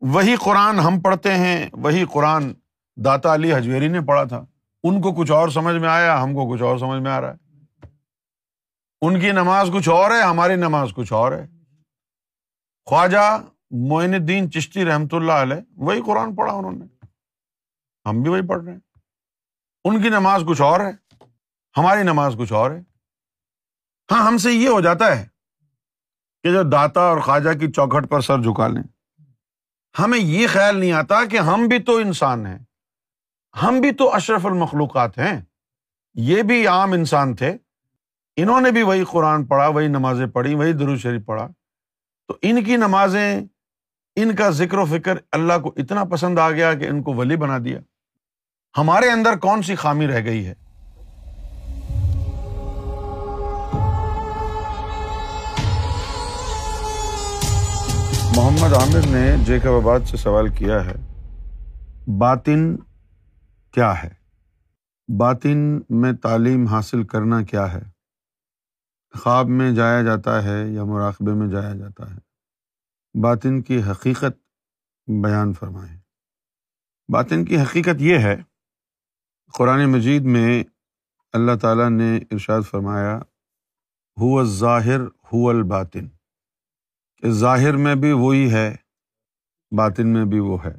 وہی قرآن ہم پڑھتے ہیں، وہی قرآن داتا علی حجویری نے پڑھا تھا۔ ان کو کچھ اور سمجھ میں آیا، ہم کو کچھ اور سمجھ میں آ رہا ہے۔ ان کی نماز کچھ اور ہے، ہماری نماز کچھ اور ہے۔ خواجہ معین الدین چشتی رحمۃ اللہ علیہ، وہی قرآن پڑھا انہوں نے۔ ہم بھی وہی پڑھ رہے ہیں۔ ان کی نماز کچھ اور ہے، ہماری نماز کچھ اور ہے۔ ہاں ہم سے یہ ہو جاتا ہے کہ جو داتا اور خواجہ کی چوکھٹ پر سر جھکا لیں۔ ہمیں یہ خیال نہیں آتا کہ ہم بھی تو انسان ہیں۔ ہم بھی تو اشرف المخلوقات ہیں۔ یہ بھی عام انسان تھے۔ انہوں نے بھی وہی قرآن پڑھا، وہی نمازیں پڑھی، وہی درو شریف پڑھا۔ تو ان کی نمازیں، ان کا ذکر و فکر اللہ کو اتنا پسند آ گیا کہ ان کو ولی بنا دیا۔ ہمارے اندر کون سی خامی رہ گئی ہے؟ محمد عامر نے جیکب آباد سے سوال کیا ہے، باطن کیا ہے؟ باطن میں تعلیم حاصل کرنا کیا ہے؟ خواب میں جایا جاتا ہے یا مراقبے میں جایا جاتا ہے؟ باطن کی حقیقت بیان فرمائیں۔ باطن کی حقیقت یہ ہے، قرآن مجید میں اللہ تعالیٰ نے ارشاد فرمایا ہو ظاہر ہو الباطن. کہ ظاہر میں بھی وہی ہے، باطن میں بھی وہ ہے۔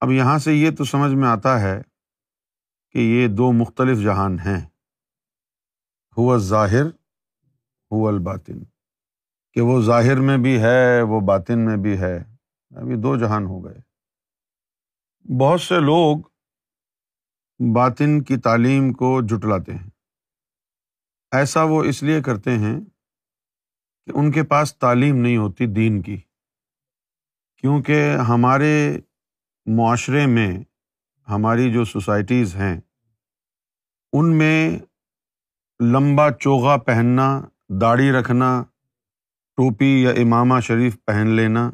اب یہاں سے یہ تو سمجھ میں آتا ہے کہ یہ دو مختلف جہان ہیں۔ ہوا ظاہر ہو الباطن۔ کہ وہ ظاہر میں بھی ہے، وہ باطن میں بھی ہے۔ ابھی دو جہان ہو گئے۔ بہت سے لوگ باطن کی تعلیم کو جٹلاتے ہیں۔ ایسا وہ اس لیے کرتے ہیں کہ ان کے پاس تعلیم نہیں ہوتی دین کی، کیونکہ ہمارے معاشرے میں ہماری جو سوسائٹیز ہیں، ان میں لمبا چوغا پہننا، داڑھی رکھنا، ٹوپی یا امامہ شریف پہن لینا،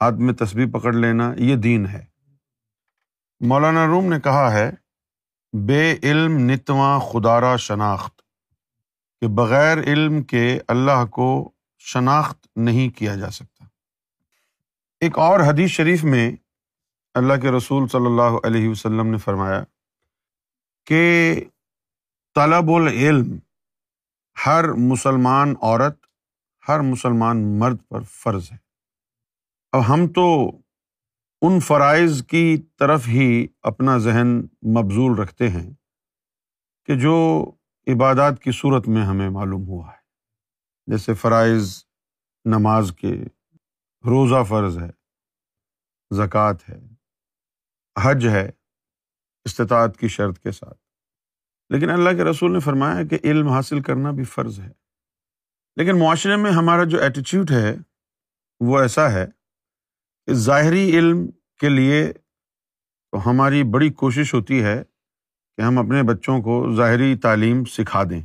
ہاتھ میں تصویر پکڑ لینا، یہ دین ہے۔ مولانا روم نے کہا ہے، بے علم نتواں خدارا شناخت۔ کہ بغیر علم کے اللہ کو شناخت نہیں کیا جا سکتا۔ ایک اور حدیث شریف میں اللہ کے رسول صلی اللہ علیہ وسلم نے فرمایا کہ طلب العلم ہر مسلمان عورت، ہر مسلمان مرد پر فرض ہے۔ اب ہم تو ان فرائض کی طرف ہی اپنا ذہن مبزول رکھتے ہیں کہ جو عبادات کی صورت میں ہمیں معلوم ہوا ہے۔ جیسے فرائض، نماز کے روزہ فرض ہے، زکوٰۃ ہے، حج ہے، استطاعت کی شرط کے ساتھ۔ لیکن اللہ کے رسول نے فرمایا کہ علم حاصل کرنا بھی فرض ہے۔ لیکن معاشرے میں ہمارا جو ایٹیچیوڈ ہے، وہ ایسا ہے کہ ظاہری علم کے لیے تو ہماری بڑی کوشش ہوتی ہے کہ ہم اپنے بچوں کو ظاہری تعلیم سکھا دیں۔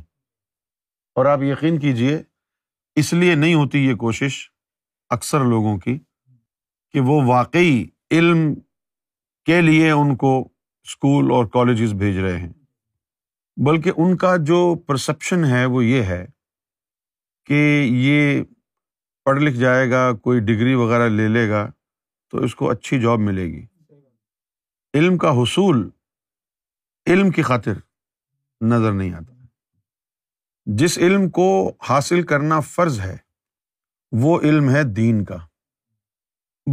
اور آپ یقین کیجیے اس لیے نہیں ہوتی یہ کوشش اکثر لوگوں کی کہ وہ واقعی علم کے لیے ان کو اسکول اور کالجز بھیج رہے ہیں۔ بلکہ ان کا جو پرسپشن ہے وہ یہ ہے کہ یہ پڑھ لکھ جائے گا، کوئی ڈگری وغیرہ لے لے گا تو اس کو اچھی جاب ملے گی۔ علم کا حصول علم کی خاطر نظر نہیں آتا۔ جس علم کو حاصل کرنا فرض ہے، وہ علم ہے دین کا۔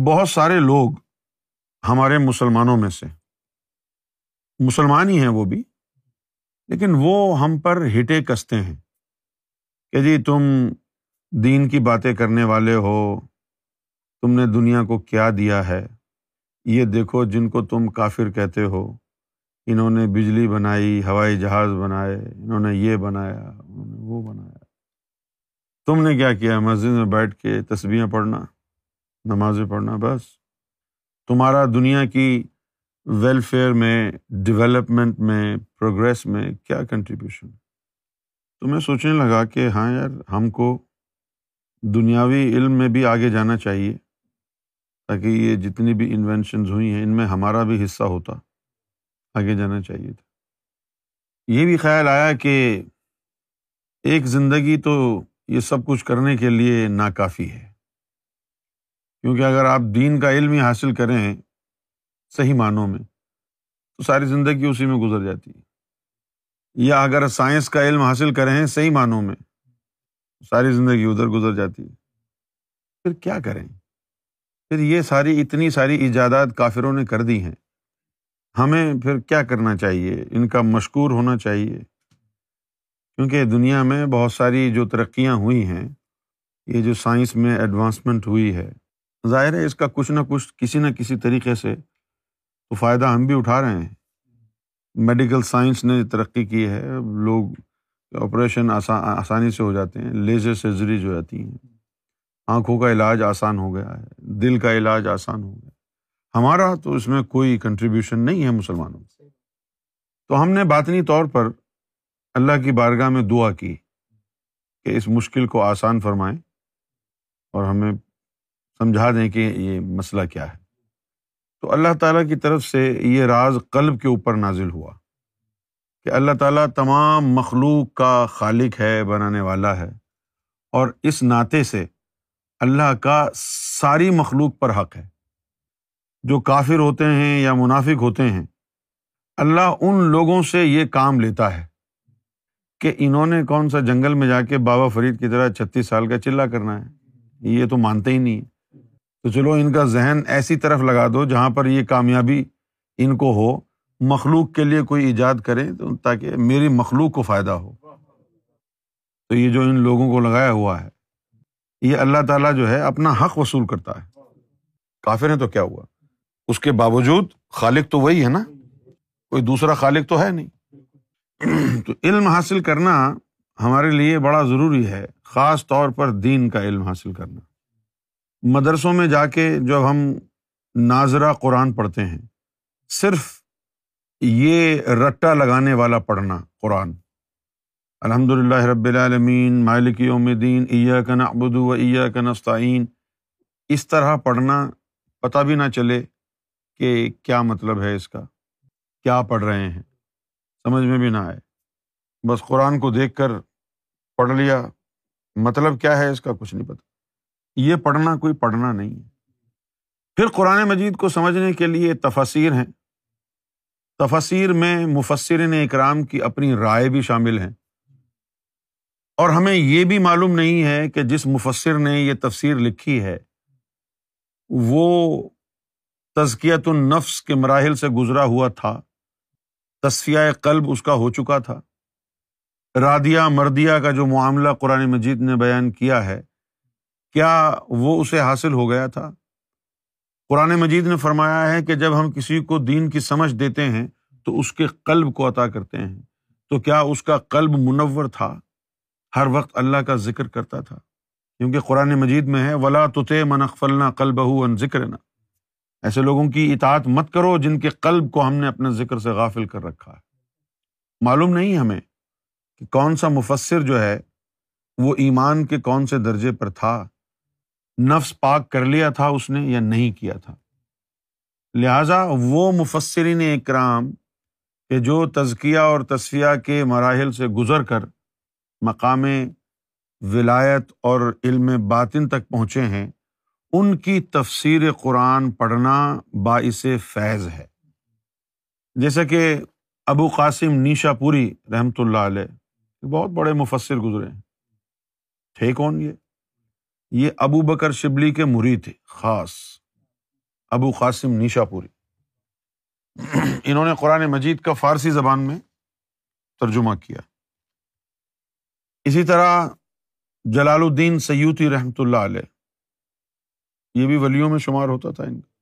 بہت سارے لوگ ہمارے مسلمانوں میں سے، مسلمان ہی ہیں وہ بھی، لیکن وہ ہم پر ہٹے کستے ہیں کہ جی تم دین کی باتیں کرنے والے ہو، تم نے دنیا کو کیا دیا ہے، یہ دیکھو جن کو تم کافر کہتے ہو۔ انہوں نے بجلی بنائی، ہوائی جہاز بنائے، انہوں نے یہ بنایا، انہوں نے وہ بنایا۔ تم نے کیا کیا؟ مسجد میں بیٹھ کے تصویریں پڑھنا، نمازیں پڑھنا، بس۔ تمہارا دنیا کی ویلفیئر میں ڈیولپمنٹ میں پروگریس میں کیا کنٹریبیوشن تو میں سوچنے لگا کہ ہاں یار، ہم کو دنیاوی علم میں بھی آگے جانا چاہیے تاکہ یہ جتنی بھی انوینشنز ہوئی ہیں، ان میں ہمارا بھی حصہ ہوتا۔ آگے جانا چاہیے تھا۔ یہ بھی خیال آیا کہ ایک زندگی تو یہ سب کچھ کرنے کے لیے ناکافی ہے۔ کیونکہ اگر آپ دین کا علم ہی حاصل کریں صحیح معنوں میں، تو ساری زندگی اسی میں گزر جاتی ہے۔ یا اگر سائنس کا علم حاصل کریں صحیح معنوں میں ساری زندگی ادھر گزر جاتی ہے۔ پھر کیا کریں؟ پھر یہ ساری، اتنی ساری ایجادات کافروں نے کر دی ہیں۔ ہمیں پھر کیا کرنا چاہیے؟ ان کا مشکور ہونا چاہیے۔ کیونکہ دنیا میں بہت ساری جو ترقیاں ہوئی ہیں، یہ جو سائنس میں ایڈوانسمنٹ ہوئی ہے، ظاہر ہے اس کا کچھ نہ کچھ کسی نہ کسی طریقے سے تو فائدہ ہم بھی اٹھا رہے ہیں۔ میڈیکل سائنس نے ترقی کی ہے، لوگ آپریشن آسانی سے ہو جاتے ہیں، لیزر سرجری جو جاتی ہیں، آنکھوں کا علاج آسان ہو گیا ہے، دل کا علاج آسان ہو گیا ہمارا تو اس میں کوئی کنٹریبیوشن نہیں ہے مسلمانوں سے۔ تو ہم نے باطنی طور پر اللہ کی بارگاہ میں دعا کی کہ اس مشکل کو آسان فرمائیں اور ہمیں سمجھا دیں کہ یہ مسئلہ کیا ہے۔ تو اللہ تعالیٰ کی طرف سے یہ راز قلب کے اوپر نازل ہوا کہ اللہ تعالیٰ تمام مخلوق کا خالق ہے، بنانے والا ہے اور اس ناطے سے اللہ کا ساری مخلوق پر حق ہے۔ جو کافر ہوتے ہیں یا منافق ہوتے ہیں، اللہ ان لوگوں سے یہ کام لیتا ہے کہ انہوں نے کون سا جنگل میں جا کے بابا فرید کی طرح چھتیس سال کا چلا کرنا ہے۔ یہ تو مانتے ہی نہیں۔ تو چلو ان کا ذہن ایسی طرف لگا دو جہاں پر یہ کامیابی ان کو ہو، مخلوق کے لیے کوئی ایجاد کریں تو تاکہ میری مخلوق کو فائدہ ہو۔ تو یہ جو ان لوگوں کو لگایا ہوا ہے، یہ اللہ تعالیٰ جو ہے اپنا حق وصول کرتا ہے۔ کافر ہیں تو کیا ہوا؟ اس کے باوجود خالق تو وہی ہے نا؟ کوئی دوسرا خالق تو ہے نہیں۔ تو علم حاصل کرنا ہمارے لیے بڑا ضروری ہے، خاص طور پر دین کا علم حاصل کرنا۔ مدرسوں میں جا کے جب ہم ناظرہ قرآن پڑھتے ہیں، صرف یہ رٹا لگانے والا پڑھنا قرآن۔ الحمد للہ رب العالمین، مالک یوم دین ایا کا نعبد و ایا کا نستعین۔ اس طرح پڑھنا پتہ بھی نہ چلے کہ کیا مطلب ہے اس کا؟ کیا پڑھ رہے ہیں؟ سمجھ میں بھی نہ آئے۔ بس قرآن کو دیکھ کر پڑھ لیا۔ مطلب کیا ہے اس کا؟ کچھ نہیں پتا۔ یہ پڑھنا کوئی پڑھنا نہیں ہے۔ پھر قرآن مجید کو سمجھنے کے لیے تفصیر ہیں۔ تفصیر میں مفسرین اکرام کی اپنی رائے بھی شامل ہیں۔ اور ہمیں یہ بھی معلوم نہیں ہے کہ جس مفسر نے یہ تفسیر لکھی ہے، وہ تزکیت النفس کے مراحل سے گزرا ہوا تھا۔ تصفیہ قلب اس کا ہو چکا تھا۔ رادیہ مردیہ کا جو معاملہ قرآن مجید نے بیان کیا ہے، کیا وہ اسے حاصل ہو گیا تھا؟ قرآن مجید نے فرمایا ہے کہ جب ہم کسی کو دین کی سمجھ دیتے ہیں تو اس کے قلب کو عطا کرتے ہیں۔ تو کیا اس کا قلب منور تھا؟ ہر وقت اللہ کا ذکر کرتا تھا۔ کیونکہ قرآن مجید میں ہے، ولا تو منقفلنا قلب ان ذکر نہ ایسے لوگوں کی اطاعت مت کرو جن کے قلب کو ہم نے اپنے ذکر سے غافل کر رکھا ہے۔ معلوم نہیں ہمیں کہ کون سا مفسر جو ہے وہ ایمان کے کون سے درجے پر تھا، نفس پاک کر لیا تھا اس نے یا نہیں کیا تھا۔ لہذا وہ مفسرین اکرام کہ جو تزکیہ اور تصفیہ کے مراحل سے گزر کر مقام ولایت اور علم باطن تک پہنچے ہیں ان کی تفسیر قرآن پڑھنا باعث فیض ہے۔ جیسے کہ ابو قاسم نیشا پوری رحمۃ اللہ علیہ بہت بڑے مفسر گزرے ہیں۔ تھے کون یہ؟ یہ ابو بکر شبلی کے مری تھے، خاص ابو قاسم نیشا پوری انہوں نے قرآن مجید کا فارسی زبان میں ترجمہ کیا۔ اسی طرح جلال الدین سیوتی رحمۃ اللہ علیہ یہ بھی ولیوں میں شمار ہوتا تھا ان کا۔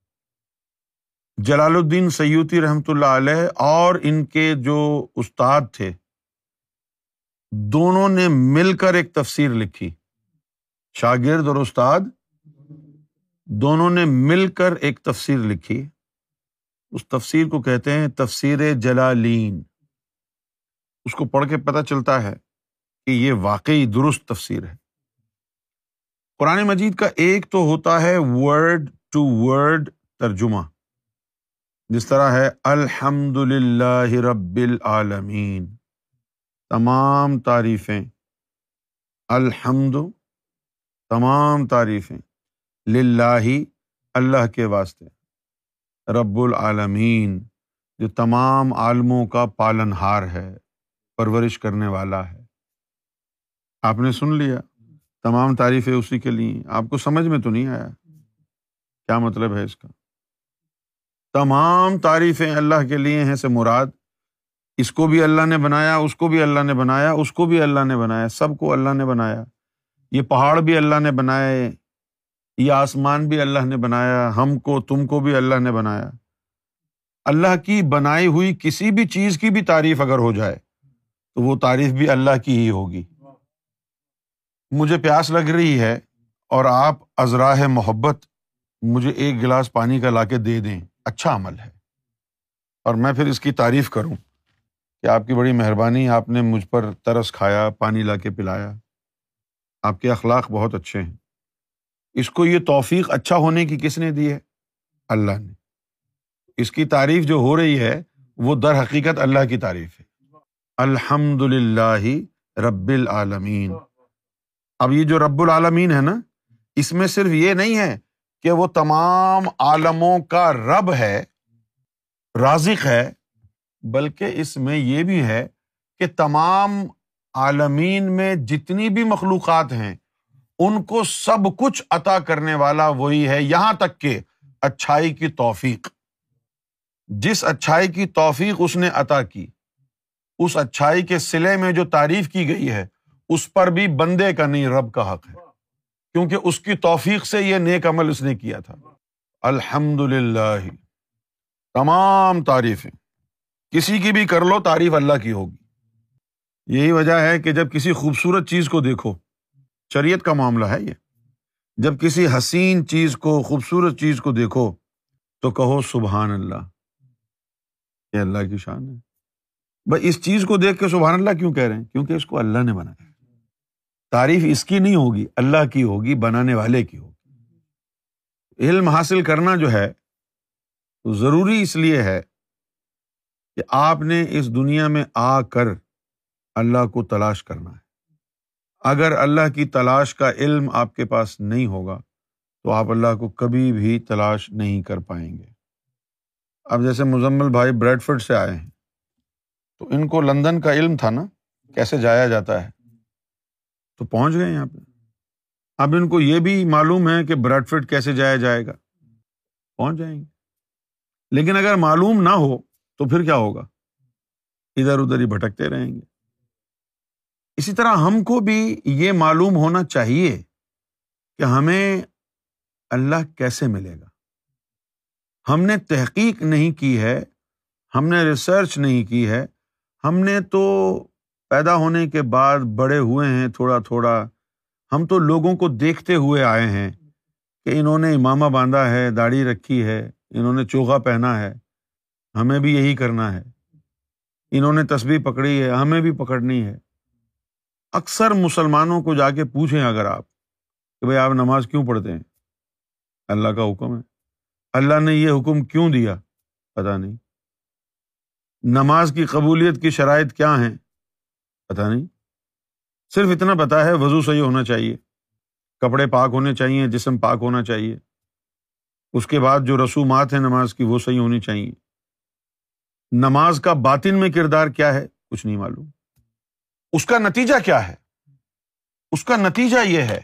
جلال الدین سیوتی رحمۃ اللہ علیہ اور ان کے جو استاد تھے، دونوں نے مل کر ایک تفسیر لکھی۔ شاگرد اور استاد دونوں نے مل کر ایک تفسیر لکھی۔ اس تفسیر کو کہتے ہیں تفسیر جلالین۔ اس کو پڑھ کے پتہ چلتا ہے کہ یہ واقعی درست تفسیر ہے۔ قرآن مجید کا ایک تو ہوتا ہے ورڈ ٹو ورڈ ترجمہ، جس طرح ہے الحمد للہ رب العالمین، تمام تعریفیں، الحمد، تمام تعریفیں للہ، اللہ کے واسطے، رب العالمین، جو تمام عالموں کا پالن ہار ہے، پرورش کرنے والا ہے۔ آپ نے سن لیا؟ تمام تعریفیں اسی کے لیے آپ کو سمجھ میں تو نہیں آیا؟ کیا مطلب ہے اس کا؟ تمام تعریفیں اللہ کے لیے ہیں سے مراد۔ اس کو بھی اللہ نے بنایا، اس کو بھی اللہ نے بنایا، اس کو بھی اللہ نے بنایا، سب کو اللہ نے بنایا۔ یہ پہاڑ بھی اللہ نے بنائے، یہ آسمان بھی اللہ نے بنایا، ہم کو، تم کو بھی اللہ نے بنایا۔ اللہ کی بنائی ہوئی کسی بھی چیز کی بھی تعریف اگر ہو جائے، تو وہ تعریف بھی اللہ کی ہی ہوگی۔ مجھے پیاس لگ رہی ہے اور آپ ازراہ محبت مجھے ایک گلاس پانی کا لا کے دے دیں۔ اچھا عمل ہے۔ اور میں پھر اس کی تعریف کروں کہ آپ کی بڑی مہربانی، آپ نے مجھ پر ترس کھایا، پانی لا کے پلایا۔ آپ کے اخلاق بہت اچھے ہیں۔ اس کو یہ توفیق اچھا ہونے کی کس نے دی ہے؟ اللہ نے۔ اس کی تعریف جو ہو رہی ہے، وہ در حقیقت اللہ کی تعریف ہے۔ الحمد للہ رب العالمین۔ اب یہ جو رب العالمین ہے نا، اس میں صرف یہ نہیں ہے کہ وہ تمام عالموں کا رب ہے، رازق ہے، بلکہ اس میں یہ بھی ہے کہ تمام عالمین میں جتنی بھی مخلوقات ہیں، ان کو سب کچھ عطا کرنے والا وہی ہے یہاں تک کہ اچھائی کی توفیق۔ جس اچھائی کی توفیق اس نے عطا کی، اس اچھائی کے سلے میں جو تعریف کی گئی ہے اس پر بھی بندے کا نہیں، رب کا حق ہے۔ کیونکہ اس کی توفیق سے یہ نیک عمل اس نے کیا تھا۔ الحمد للہ تمام تعریفیں۔ کسی کی بھی کر لو، تعریف اللہ کی ہوگی۔ یہی وجہ ہے کہ جب کسی خوبصورت چیز کو دیکھو، شریعت کا معاملہ ہے یہ۔ جب کسی حسین چیز کو، خوبصورت چیز کو دیکھو، تو کہو سبحان اللہ۔ یہ اللہ کی شان ہے۔ بھائی، اس چیز کو دیکھ کے سبحان اللہ کیوں کہہ رہے ہیں؟ کیونکہ اس کو اللہ نے بنایا۔ تعریف اس کی نہیں ہوگی، اللہ کی ہوگی، بنانے والے کی ہوگی۔ علم حاصل کرنا جو ہے ضروری اس لیے ہے کہ آپ نے اس دنیا میں آ کر اللہ کو تلاش کرنا ہے۔ اگر اللہ کی تلاش کا علم آپ کے پاس نہیں ہوگا، تو آپ اللہ کو کبھی بھی تلاش نہیں کر پائیں گے۔ اب جیسے مزمل بھائی بریڈ فٹ سے آئے ہیں، تو ان کو لندن کا علم تھا نا، کیسے جایا جاتا ہے؟ تو پہنچ گئے یہاں پہ اب ان کو یہ بھی معلوم ہے کہ بریڈ فٹ کیسے جایا جائے گا۔ پہنچ جائیں گے۔ لیکن اگر معلوم نہ ہو تو پھر کیا ہوگا؟ ادھر ادھر ہی بھٹکتے رہیں گے۔ اسی طرح ہم کو بھی یہ معلوم ہونا چاہیے کہ ہمیں اللہ کیسے ملے گا۔ ہم نے تحقیق نہیں کی ہے، ہم نے ریسرچ نہیں کی ہے، ہم نے تو پیدا ہونے کے بعد بڑے ہوئے ہیں، تھوڑا تھوڑا۔ ہم تو لوگوں کو دیکھتے ہوئے آئے ہیں کہ انہوں نے امامہ باندھا ہے، داڑھی رکھی ہے، انہوں نے چوغا پہنا ہے۔ ہمیں بھی یہی کرنا ہے۔ انہوں نے تصویر پکڑی ہے، ہمیں بھی پکڑنی ہے۔ اکثر مسلمانوں کو جا کے پوچھیں اگر آپ کہ بھائی آپ نماز کیوں پڑھتے ہیں؟ اللہ کا حکم ہے۔ اللہ نے یہ حکم کیوں دیا؟ پتا نہیں۔ نماز کی قبولیت کی شرائط کیا ہیں؟ پتا نہیں۔ صرف اتنا پتا ہے وضو صحیح ہونا چاہیے۔ کپڑے پاک ہونے چاہیے، جسم پاک ہونا چاہیے۔ اس کے بعد جو رسومات ہیں نماز کی وہ صحیح ہونی چاہیے۔ نماز کا باطن میں کردار کیا ہے؟ کچھ نہیں معلوم۔ اس کا نتیجہ کیا ہے؟ اس کا نتیجہ یہ ہے۔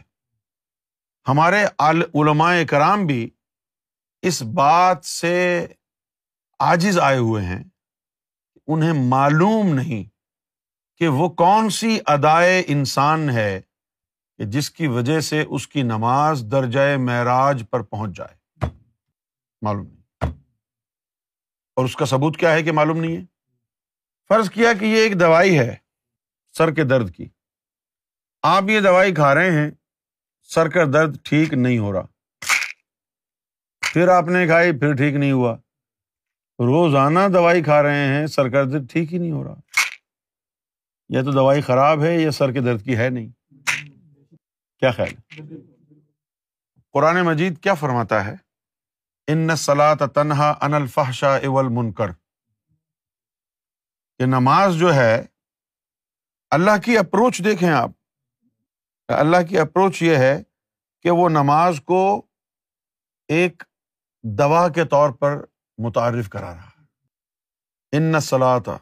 ہمارے علماء کرام بھی اس بات سے آجز آئے ہوئے ہیں۔ انہیں معلوم نہیں۔ کہ وہ کون سی ادائے انسان ہے کہ جس کی وجہ سے اس کی نماز درجۂ معراج پر پہنچ جائے؟ معلوم نہیں۔ اور اس کا ثبوت کیا ہے کہ معلوم نہیں ہے؟ فرض کیا کہ یہ ایک دوائی ہے سر کے درد کی۔ آپ یہ دوائی کھا رہے ہیں، سر کا درد ٹھیک نہیں ہو رہا۔ پھر آپ نے کھائی، پھر ٹھیک نہیں ہوا۔ روزانہ دوائی کھا رہے ہیں، سر کا درد ٹھیک ہی نہیں ہو رہا۔ یا تو دوائی خراب ہے یا سر کے درد کی ہے نہیں۔ کیا خیال قرآن مجید کیا فرماتا ہے؟ ان سلاط تنہا ان الفحشا اول منکر یہ نماز جو ہے، اللہ کی اپروچ دیکھیں آپ۔ اللہ کی اپروچ یہ ہے کہ وہ نماز کو ایک دوا کے طور پر متعارف کرا رہا ہے۔ ان سلاتا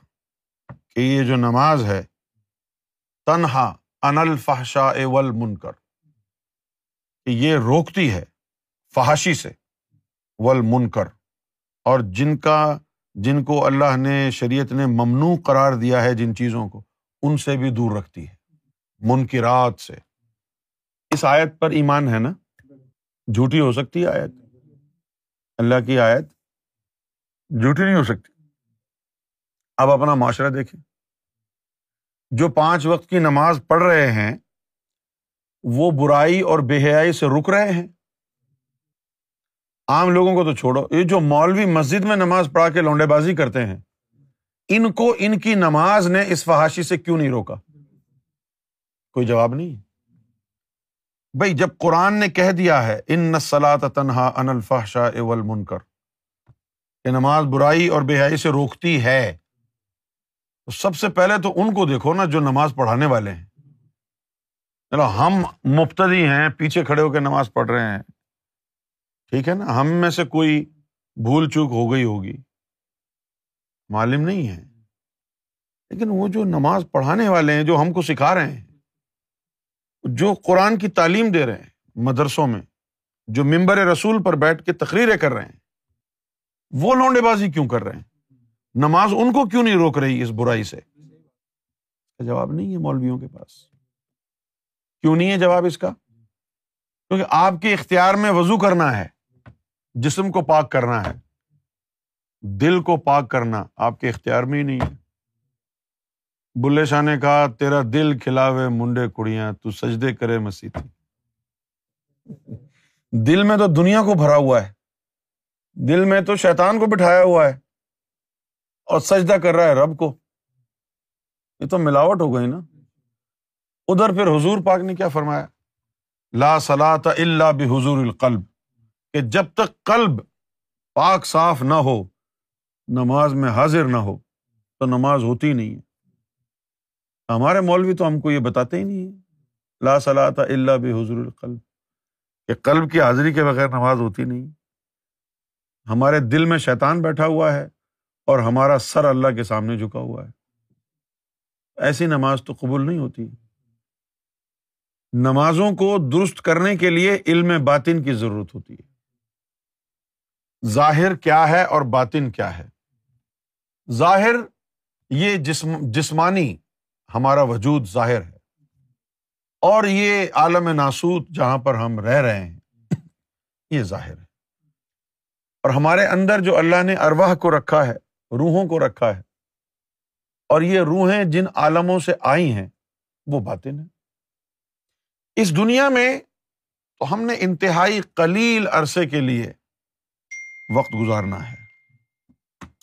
کہ یہ جو نماز ہے تنہا ان الفحشاء والمنکر، کہ یہ روکتی ہے فحاشی سے والمنکر، اور جن کا، جن کو اللہ نے، شریعت نے ممنوع قرار دیا ہے جن چیزوں کو، ان سے بھی دور رکھتی ہے، منکرات سے۔ اس آیت پر ایمان ہے نا؟ جھوٹی ہو سکتی ہے آیت؟ اللہ کی آیت جھوٹی نہیں ہو سکتی۔ اب اپنا معاشرہ دیکھیں۔ جو پانچ وقت کی نماز پڑھ رہے ہیں، وہ برائی اور بے حیائی سے رک رہے ہیں۔ عام لوگوں کو تو چھوڑو، یہ جو مولوی مسجد میں نماز پڑھا کے لونڈے بازی کرتے ہیں، ان کو ان کی نماز نے اس فحاشی سے کیوں نہیں روکا؟ کوئی جواب نہیں۔ بھائی، جب قرآن نے کہہ دیا ہے، ان نسلات تنہا ان الفحشاء والمنکر کہ نماز برائی اور بے حیائی سے روکتی ہے تو سب سے پہلے تو ان کو دیکھو نا جو نماز پڑھانے والے ہیں۔ چلو، ہم مفتدی ہیں، پیچھے کھڑے ہو کے نماز پڑھ رہے ہیں۔ ٹھیک ہے نا؟ ہم میں سے کوئی بھول چوک ہو گئی ہوگی۔ معلوم نہیں ہے۔ لیکن وہ جو نماز پڑھانے والے ہیں، جو ہم کو سکھا رہے ہیں، جو قرآن کی تعلیم دے رہے ہیں مدرسوں میں، جو ممبر رسول پر بیٹھ کے تقریریں کر رہے ہیں، وہ لونڈے بازی کیوں کر رہے ہیں؟ نماز ان کو کیوں نہیں روک رہی اس برائی سے؟ جواب نہیں ہے مولویوں کے پاس۔ کیوں نہیں ہے جواب اس کا؟ کیونکہ آپ کے اختیار میں وضو کرنا ہے، جسم کو پاک کرنا ہے۔ دل کو پاک کرنا آپ کے اختیار میں ہی نہیں ہے۔ بلے شاہ نے کہا، تیرا دل کھلاوے منڈے کڑیاں، تو سجدے کرے مسیح دل میں تو دنیا کو بھرا ہوا ہے۔ دل میں تو شیطان کو بٹھایا ہوا ہے۔ اور سجدہ کر رہا ہے رب کو۔ یہ تو ملاوٹ ہو گئی نا۔ ادھر پھر حضور پاک نے کیا فرمایا؟ لا سلاۃ اللہ بحضور القلب۔ کہ جب تک قلب پاک صاف نہ ہو، نماز میں حاضر نہ ہو، تو نماز ہوتی نہیں ہے۔ ہمارے مولوی تو ہم کو یہ بتاتے ہی نہیں ہے۔ لا صلاح اللہ بھی حضر القلب۔ کہ قلب کی حاضری کے بغیر نماز ہوتی نہیں۔ ہمارے دل میں شیطان بیٹھا ہوا ہے۔ اور ہمارا سر اللہ کے سامنے جھکا ہوا ہے۔ ایسی نماز تو قبول نہیں ہوتی۔ نمازوں کو درست کرنے کے لیے علم باطن کی ضرورت ہوتی ہے۔ ظاہر کیا ہے اور باطن کیا ہے۔ ظاہر یہ جسم، جسمانی ہمارا وجود ظاہر ہے۔ اور یہ عالم ناسوت جہاں پر ہم رہ رہے ہیں، یہ ظاہر ہے۔ اور ہمارے اندر جو اللہ نے ارواہ کو رکھا ہے روحوں کو رکھا ہے۔ اور یہ روحیں جن عالموں سے آئی ہیں، وہ باطن ہے اس دنیا میں تو ہم نے انتہائی قلیل عرصے کے لیے وقت گزارنا ہے۔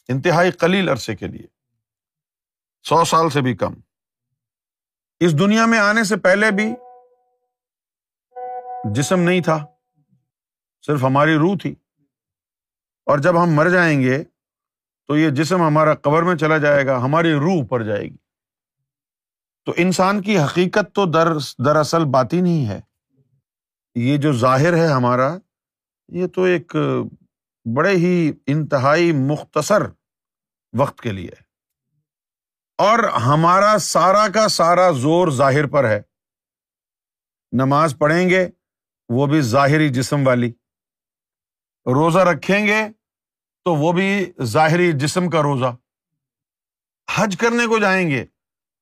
انتہائی قلیل عرصے کے لیے۔ سو سال سے بھی کم۔ اس دنیا میں آنے سے پہلے بھی جسم نہیں تھا، صرف ہماری روح تھی۔ اور جب ہم مر جائیں گے تو یہ جسم ہمارا قبر میں چلا جائے گا، ہماری روح پر جائے گی۔ تو انسان کی حقیقت تو در، دراصل بات ہی نہیں ہے۔ یہ جو ظاہر ہے ہمارا، یہ تو ایک بڑے ہی انتہائی مختصر وقت کے لیے اور ہمارا سارا کا سارا زور ظاہر پر ہے۔ نماز پڑھیں گے، وہ بھی ظاہری جسم والی۔ روزہ رکھیں گے تو وہ بھی ظاہری جسم کا روزہ۔ حج کرنے کو جائیں گے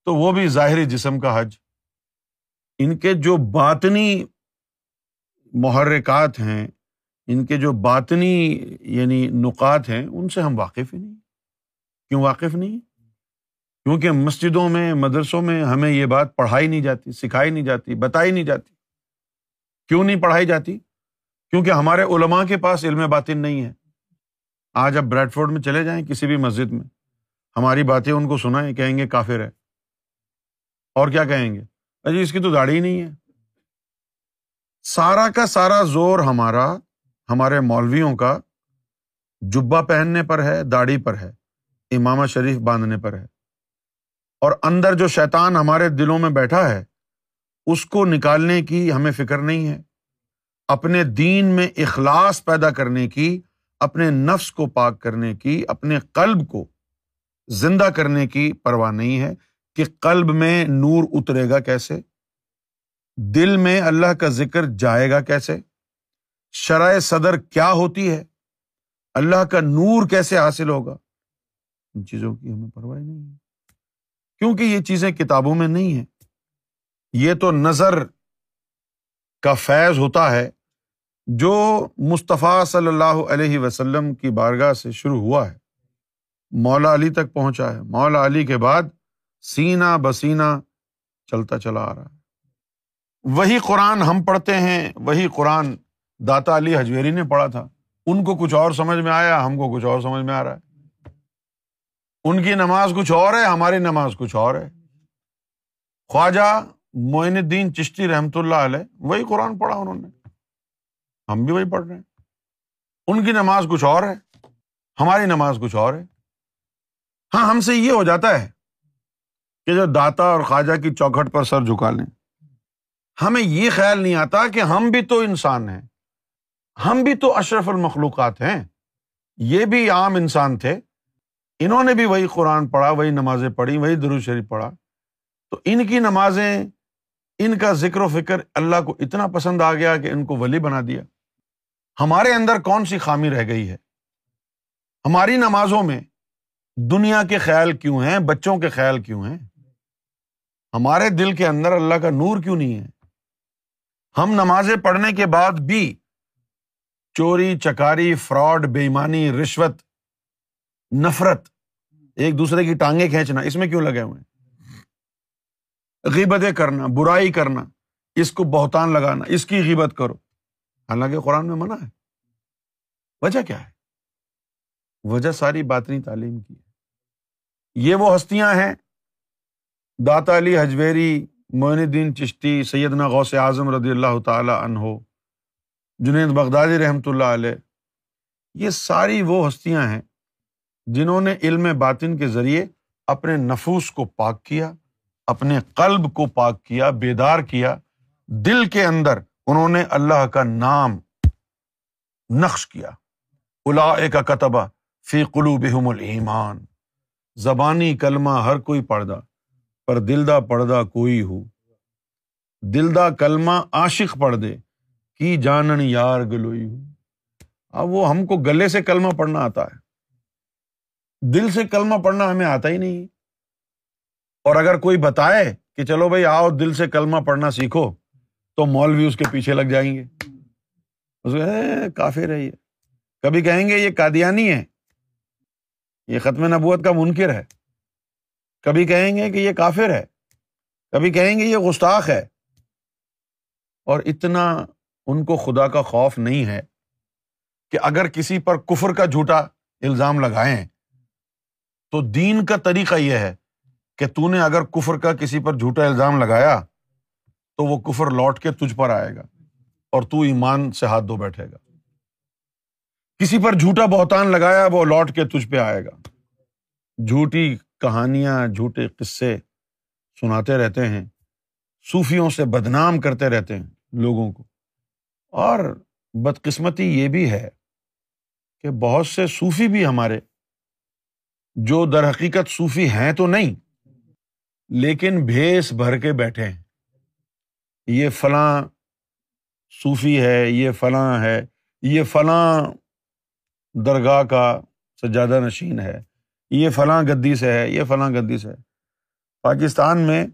تو وہ بھی ظاہری جسم کا حج۔ ان کے جو باطنی محرکات ہیں، ان کے جو باطنی یعنی نکات ہیں، ان سے ہم واقف ہی نہیں۔ کیوں واقف نہیں؟ کیونکہ مسجدوں میں، مدرسوں میں ہمیں یہ بات پڑھائی نہیں جاتی، سکھائی نہیں جاتی، بتائی نہیں جاتی۔ کیوں نہیں پڑھائی جاتی؟ کیونکہ ہمارے علماء کے پاس علم باطن نہیں ہے۔ آج اب بریڈ فورڈ میں چلے جائیں کسی بھی مسجد میں، ہماری باتیں ان کو سنائیں، کہیں گے کافر ہے اور کیا کہیں گے؟ اجی اس کی تو داڑھی نہیں ہے۔ سارا کا سارا زور ہمارا، ہمارے مولویوں کا جبا پہننے پر ہے، داڑھی پر ہے، امامہ شریف باندھنے پر ہے۔ اور اندر جو شیطان ہمارے دلوں میں بیٹھا ہے، اس کو نکالنے کی ہمیں فکر نہیں ہے۔ اپنے دین میں اخلاص پیدا کرنے کی اپنے نفس کو پاک کرنے کی، اپنے قلب کو زندہ کرنے کی پرواہ نہیں ہے کہ قلب میں نور اترے گا کیسے؟ دل میں اللہ کا ذکر جائے گا کیسے؟ شرائ صدر کیا ہوتی ہے؟ اللہ کا نور کیسے حاصل ہوگا؟ ان چیزوں کی ہمیں پرواہ نہیں ہے۔ کیونکہ یہ چیزیں کتابوں میں نہیں ہیں۔ یہ تو نظر کا فیض ہوتا ہے۔ جو مصطفیٰ صلی اللہ علیہ وسلم کی بارگاہ سے شروع ہوا ہے، مولا علی تک پہنچا ہے۔ مولا علی کے بعد سینا بسینا چلتا چلا آ رہا ہے۔ وہی قرآن ہم پڑھتے ہیں، وہی قرآن داتا علی حجویری نے پڑھا تھا۔ ان کو کچھ اور سمجھ میں آیا، ہم کو کچھ اور سمجھ میں آ رہا ہے۔ ان کی نماز کچھ اور ہے، ہماری نماز کچھ اور ہے۔ خواجہ معین الدین چشتی رحمۃ اللہ علیہ، وہی قرآن پڑھا انہوں نے۔ ہم بھی وہی پڑھ رہے ہیں۔ ان کی نماز کچھ اور ہے، ہماری نماز کچھ اور ہے۔ ہاں ہم سے یہ ہو جاتا ہے کہ جو داتا اور خواجہ کی چوکھٹ پر سر جھکا لیں۔ ہمیں یہ خیال نہیں آتا کہ ہم بھی تو انسان ہیں۔ ہم بھی تو اشرف المخلوقات ہیں۔ یہ بھی عام انسان تھے۔ انہوں نے بھی وہی قرآن پڑھا، وہی نمازیں پڑھی، وہی درو شریف پڑھا۔ تو ان کی نمازیں، ان کا ذکر و فکر اللہ کو اتنا پسند آ گیا کہ ان کو ولی بنا دیا۔ ہمارے اندر کون سی خامی رہ گئی ہے؟ ہماری نمازوں میں دنیا کے خیال کیوں ہیں؟ بچوں کے خیال کیوں ہیں؟ ہمارے دل کے اندر اللہ کا نور کیوں نہیں ہے؟ ہم نمازیں پڑھنے کے بعد بھی چوری، چکاری، فراڈ بےمانی رشوت، نفرت ایک دوسرے کی ٹانگیں کھینچنا، اس میں کیوں لگے ہوئے ہیں؟ غیبتیں کرنا، برائی کرنا، اس کو بہتان لگانا، اس کی غیبت کرو۔ حالانکہ قرآن میں منع ہے۔ وجہ کیا ہے؟ وجہ ساری باطنی تعلیم کی ہے۔ یہ وہ ہستیاں ہیں۔ داتا علی حجویری، معین الدین چشتی، سیدنا غوث اعظم رضی اللہ تعالی عنہ، جنید بغدادی رحمۃ اللہ علیہ۔ یہ ساری وہ ہستیاں ہیں جنہوں نے علم باطن کے ذریعے اپنے نفوس کو پاک کیا، اپنے قلب کو پاک کیا، بیدار کیا، دل کے اندر انہوں نے اللہ کا نام نقش کیا۔ الا کا کتبہ فی قلو بحم المان زبانی کلمہ ہر کوئی پڑھدا، پر دلدا پڑھدا کوئی ہو۔ دلدا کلمہ عاشق پڑھ دے کی جانن یار گلوئی ہو۔ اب وہ ہم کو گلے سے کلمہ پڑھنا آتا ہے۔ دل سے کلمہ پڑھنا ہمیں آتا ہی نہیں۔ اور اگر کوئی بتائے کہ چلو بھائی آؤ دل سے کلمہ پڑھنا سیکھو تو مولوی اس کے پیچھے لگ جائیں گے۔ کافی رہی ہے کبھی کہیں گے، یہ قادیانی ہے یہ ختم نبوت کا منکر ہے۔ کبھی کہیں گے کہ یہ کافر ہے۔ کبھی کہیں گے، یہ گستاخ ہے۔ اور اتنا ان کو خدا کا خوف نہیں ہے کہ اگر کسی پر کفر کا جھوٹا الزام لگائیں۔ تو دین کا طریقہ یہ ہے کہ تو نے اگر کفر کا کسی پر جھوٹا الزام لگایا تو وہ کفر لوٹ کے تجھ پر آئے گا اور تو ایمان سے ہاتھ دھو بیٹھے گا۔ کسی پر جھوٹا بہتان لگایا وہ لوٹ کے تجھ پہ آئے گا۔ جھوٹی کہانیاں، جھوٹے قصے سناتے رہتے ہیں، صوفیوں سے بدنام کرتے رہتے ہیں لوگوں کو۔ اور بدقسمتی یہ بھی ہے کہ بہت سے صوفی بھی ہمارے، جو در حقیقت صوفی ہیں تو نہیں، لیکن بھیس بھر کے بیٹھے ہیں۔ یہ فلاں صوفی ہے، یہ فلاں ہے، یہ فلاں درگاہ کا سجادہ نشین ہے، یہ فلاں گدی سے ہے، یہ فلاں گدی سے ہے۔ پاکستان میں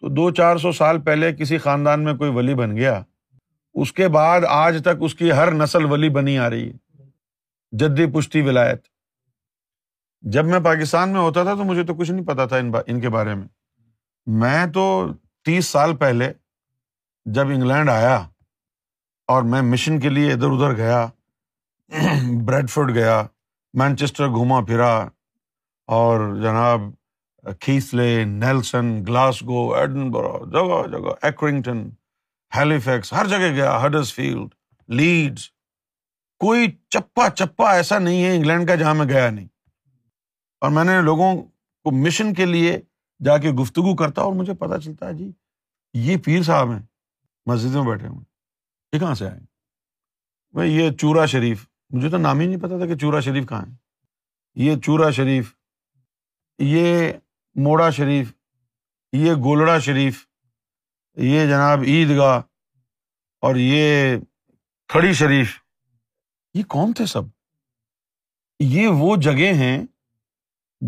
تو دو چار سو سال پہلے کسی خاندان میں کوئی ولی بن گیا، اس کے بعد آج تک اس کی ہر نسل ولی بنی آ رہی ہے۔ جدی پشتی ولایت۔ جب میں پاکستان میں ہوتا تھا تو مجھے تو کچھ نہیں پتا تھا ان کے بارے میں۔ میں تو تیس سال پہلے جب انگلینڈ آیا اور میں مشن کے لیے ادھر ادھر گیا بریڈ فورڈ گیا، مینچسٹر گھوما پھرا اور جناب کھیسلے نیلسن، گلاسگو ایڈنبرا جگہ جگہ، ایکرنگٹن، ہیلیفیکس، ہر جگہ گیا ہڈس فیلڈ لیڈس کوئی چپا چپا ایسا نہیں ہے، انگلینڈ کا جہاں میں گیا نہیں۔ اور میں نے لوگوں کو مشن کے لیے جا کے گفتگو کرتا اور مجھے پتا چلتا ہے جی یہ پیر صاحب ہیں۔ مسجد میں بیٹھے ہوئے یہ کہاں سے آئے بھائی، یہ چورا شریف، مجھے تو نام ہی نہیں پتا تھا کہ چورا شریف کہاں ہے۔ یہ چورا شریف، یہ موڑا شریف، یہ گولڑا شریف، یہ جناب عید گاہ اور یہ کھڑی شریف۔ یہ کون تھے سب۔ یہ وہ جگہ ہیں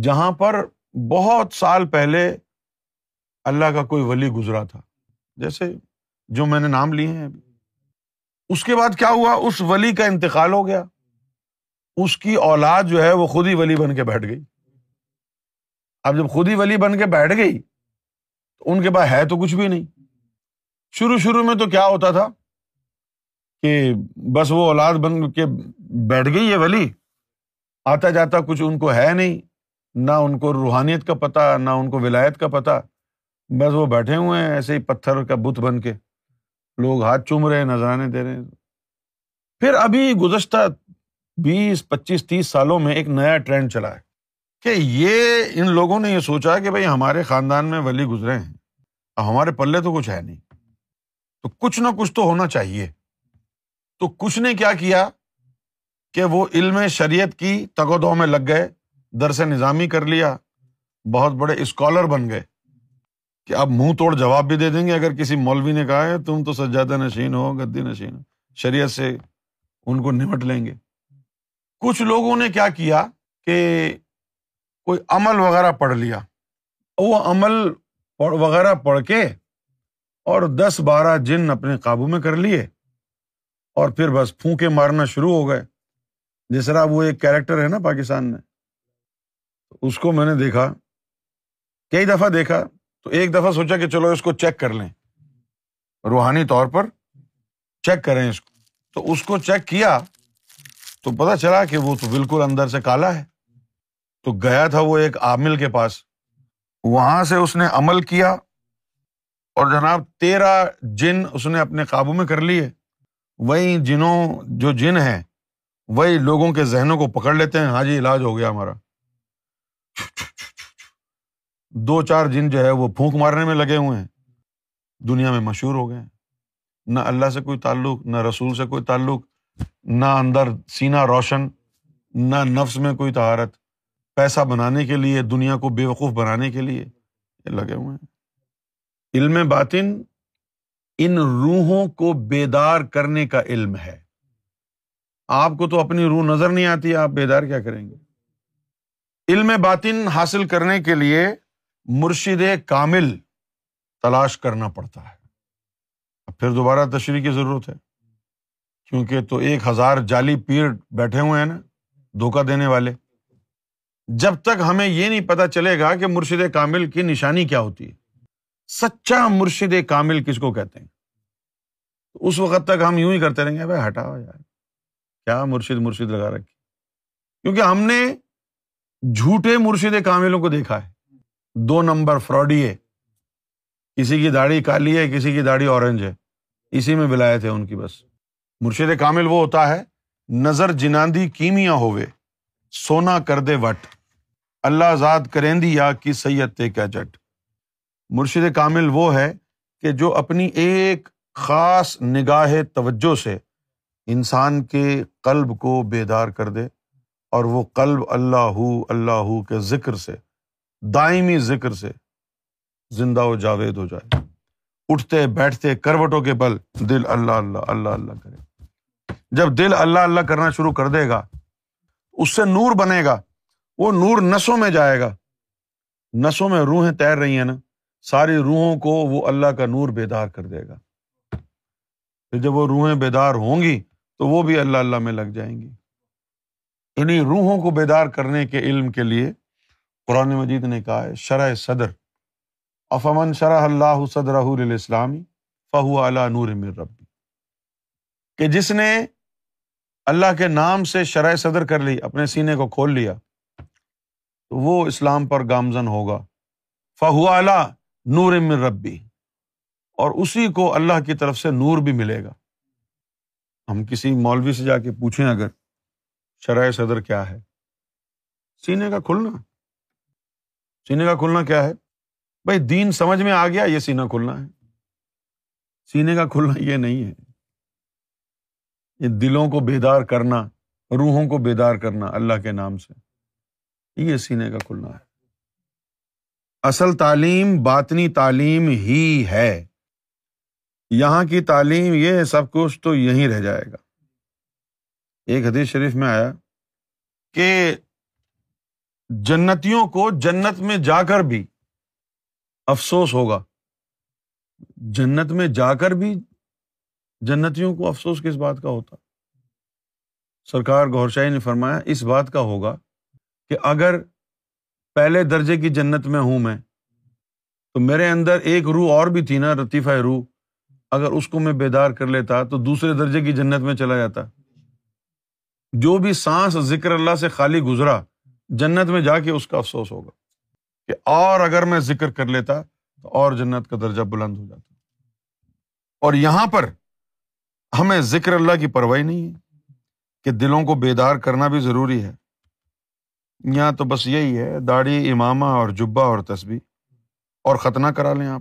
جہاں پر بہت سال پہلے اللہ کا کوئی ولی گزرا تھا۔ جیسے جو میں نے نام لیے ہیں ابھی۔ اس کے بعد کیا ہوا؟ اس ولی کا انتقال ہو گیا۔ اس کی اولاد جو ہے وہ خود ہی ولی بن کے بیٹھ گئی۔ اب جب خود ہی ولی بن کے بیٹھ گئی، تو ان کے پاس ہے تو کچھ بھی نہیں۔ شروع شروع میں تو کیا ہوتا تھا کہ بس وہ اولاد بن کے بیٹھ گئی ہے ولی۔ آتا جاتا کچھ ان کو ہے نہیں، نہ ان کو روحانیت کا پتا نہ ان کو ولایت کا پتا بس وہ بیٹھے ہوئے ہیں، ایسے ہی پتھر کا بت بن کے۔ لوگ ہاتھ چوم رہے نذرانے دے رہے ہیں۔ پھر ابھی گزشتہ بیس، پچیس، تیس سالوں میں ایک نیا ٹرینڈ چلا ہے کہ یہ ان لوگوں نے یہ سوچا کہ بھائی ہمارے خاندان میں ولی گزرے ہیں، اب ہمارے پلے تو کچھ ہے نہیں۔ تو کچھ نہ کچھ تو ہونا چاہیے۔ تو کچھ نے کیا کیا کہ وہ علم شریعت کی تگ دو میں لگ گئے، درس نظامی کر لیا، بہت بڑے اسکالر بن گئے۔ کہ آپ منہ توڑ جواب بھی دے دیں گے، اگر کسی مولوی نے کہا ہے، تم تو سجادہ نشین ہو، گدی نشین ہو۔ شریعت سے ان کو نمٹ لیں گے۔ کچھ لوگوں نے کیا کیا کہ کوئی عمل وغیرہ پڑھ لیا۔ وہ عمل وغیرہ پڑھ کے اور دس بارہ جن اپنے قابو میں کر لیے اور پھر بس پھونکے مارنا شروع ہو گئے۔ جس طرح وہ ایک کیریکٹر ہے نا پاکستان میں۔ اس کو میں نے دیکھا، کئی دفعہ دیکھا۔ تو ایک دفعہ سوچا کہ چلو اس کو چیک کر لیں۔ روحانی طور پر چیک کریں اس کو۔ تو اس کو چیک کیا تو پتا چلا کہ وہ تو بالکل اندر سے کالا ہے۔ تو گیا تھا وہ ایک عامل کے پاس۔ وہاں سے اس نے عمل کیا اور جناب تیرہ جن اس نے اپنے قابو میں کر لیے۔ وہی جنوں جو جن ہے وہی لوگوں کے ذہنوں کو پکڑ لیتے ہیں۔ ہاں جی علاج ہو گیا ہمارا۔ دو چار جن جو ہے وہ پھونک مارنے میں لگے ہوئے ہیں۔ دنیا میں مشہور ہو گئے نہ اللہ سے کوئی تعلق، نہ رسول سے کوئی تعلق، نہ اندر سینا روشن، نہ نفس میں کوئی تہارت پیسہ بنانے کے لیے، دنیا کو بے وقوف بنانے کے لیے لگے ہوئے ہیں۔ علم باطن ان روحوں کو بیدار کرنے کا علم ہے۔ آپ کو تو اپنی روح نظر نہیں آتی، آپ بیدار کیا کریں گے؟ علم باطن حاصل کرنے کے لیے مرشد کامل تلاش کرنا پڑتا ہے۔ اب پھر دوبارہ تشریح کی ضرورت ہے۔ کیونکہ تو ایک ہزار جعلی پیر بیٹھے ہوئے ہیں نا، دھوکہ دینے والے۔ جب تک ہمیں یہ نہیں پتا چلے گا کہ مرشد کامل کی نشانی کیا ہوتی ہے۔ سچا مرشد کامل کس کو کہتے ہیں؟ اس وقت تک ہم یوں ہی کرتے رہیں گے بھائی ہٹاؤ یار۔ کیا مرشد مرشد لگا رکھی؟ کیونکہ ہم نے جھوٹے مرشد کاملوں کو دیکھا ہے۔ دو نمبر فراڈی ہے۔ کسی کی داڑھی کالی ہے، کسی کی داڑھی اورنج ہے۔ اسی میں ولایت ہے ان کی بس۔ مرشد کامل وہ ہوتا ہے، نظر جناندی کیمیا ہوئے سونا کر دے وٹ۔ اللہ آزاد کریندی یا کی سید تے کیا جٹ۔ مرشد کامل وہ ہے کہ جو اپنی ایک خاص نگاہ توجہ سے انسان کے قلب کو بیدار کر دے اور وہ قلب اللہ اللہ کے ذکر سے دائمی ذکر سے زندہ و جاوید ہو جائے۔ اٹھتے، بیٹھتے، کروٹوں کے بل دل اللہ اللہ اللہ اللہ کرے۔ جب دل اللہ اللہ کرنا شروع کر دے گا، اس سے نور بنے گا۔ وہ نور نسوں میں جائے گا۔ نسوں میں روحیں تیر رہی ہیں نا، ساری روحوں کو وہ اللہ کا نور بیدار کر دے گا۔ پھر جب وہ روحیں بیدار ہوں گی، تو وہ بھی اللہ اللہ میں لگ جائیں گی۔ انہیں روحوں کو بیدار کرنے کے علم کے لیے قرآن مجید نے کہا ہے شرح صدر، افمن شرح اللہ صدر اسلامی فہو اللہ نور مر ربی۔ کہ جس نے اللہ کے نام سے شرح صدر کر لی، اپنے سینے کو کھول لیا، تو وہ اسلام پر گامزن ہوگا۔ فہو اعلیٰ نور مر ربی۔ اور اسی کو اللہ کی طرف سے نور بھی ملے گا۔ ہم کسی مولوی سے جا کے پوچھیں اگر شرح صدر کیا ہے۔ سینے کا کھلنا سینے کا کھلنا کیا ہے؟ بھائی دین سمجھ میں آ گیا، یہ سینا کھلنا ہے۔ سینے کا کھلنا یہ نہیں ہے۔ یہ دلوں کو بیدار کرنا، روحوں کو بیدار کرنا اللہ کے نام سے۔ یہ سینے کا کھلنا ہے۔ اصل تعلیم باطنی تعلیم ہی ہے۔ یہاں کی تعلیم یہ ہے، سب کچھ تو یہیں رہ جائے گا۔ ایک حدیث شریف میں آیا کہ جنتیوں کو جنت میں جا کر بھی افسوس ہوگا۔ جنت میں جا کر بھی جنتیوں کو افسوس کس بات کا ہوتا؟ سرکار گور شاہی نے فرمایا، اس بات کا ہوگا کہ اگر پہلے درجے کی جنت میں ہوں میں، تو میرے اندر ایک روح اور بھی تھی نا، رتیفہ روح۔ اگر اس کو میں بیدار کر لیتا تو دوسرے درجے کی جنت میں چلا جاتا۔ جو بھی سانس ذکر اللہ سے خالی گزرا جنت میں جا کے اس کا افسوس ہوگا کہ اور اگر میں ذکر کر لیتا تو اور جنت کا درجہ بلند ہو جاتا۔ اور یہاں پر ہمیں ذکر اللہ کی پرواہی نہیں ہے کہ دلوں کو بیدار کرنا بھی ضروری ہے۔ یہاں تو بس یہی ہے، داڑھی، امامہ اور جبا اور تصبیح اور ختنہ کرا لیں آپ۔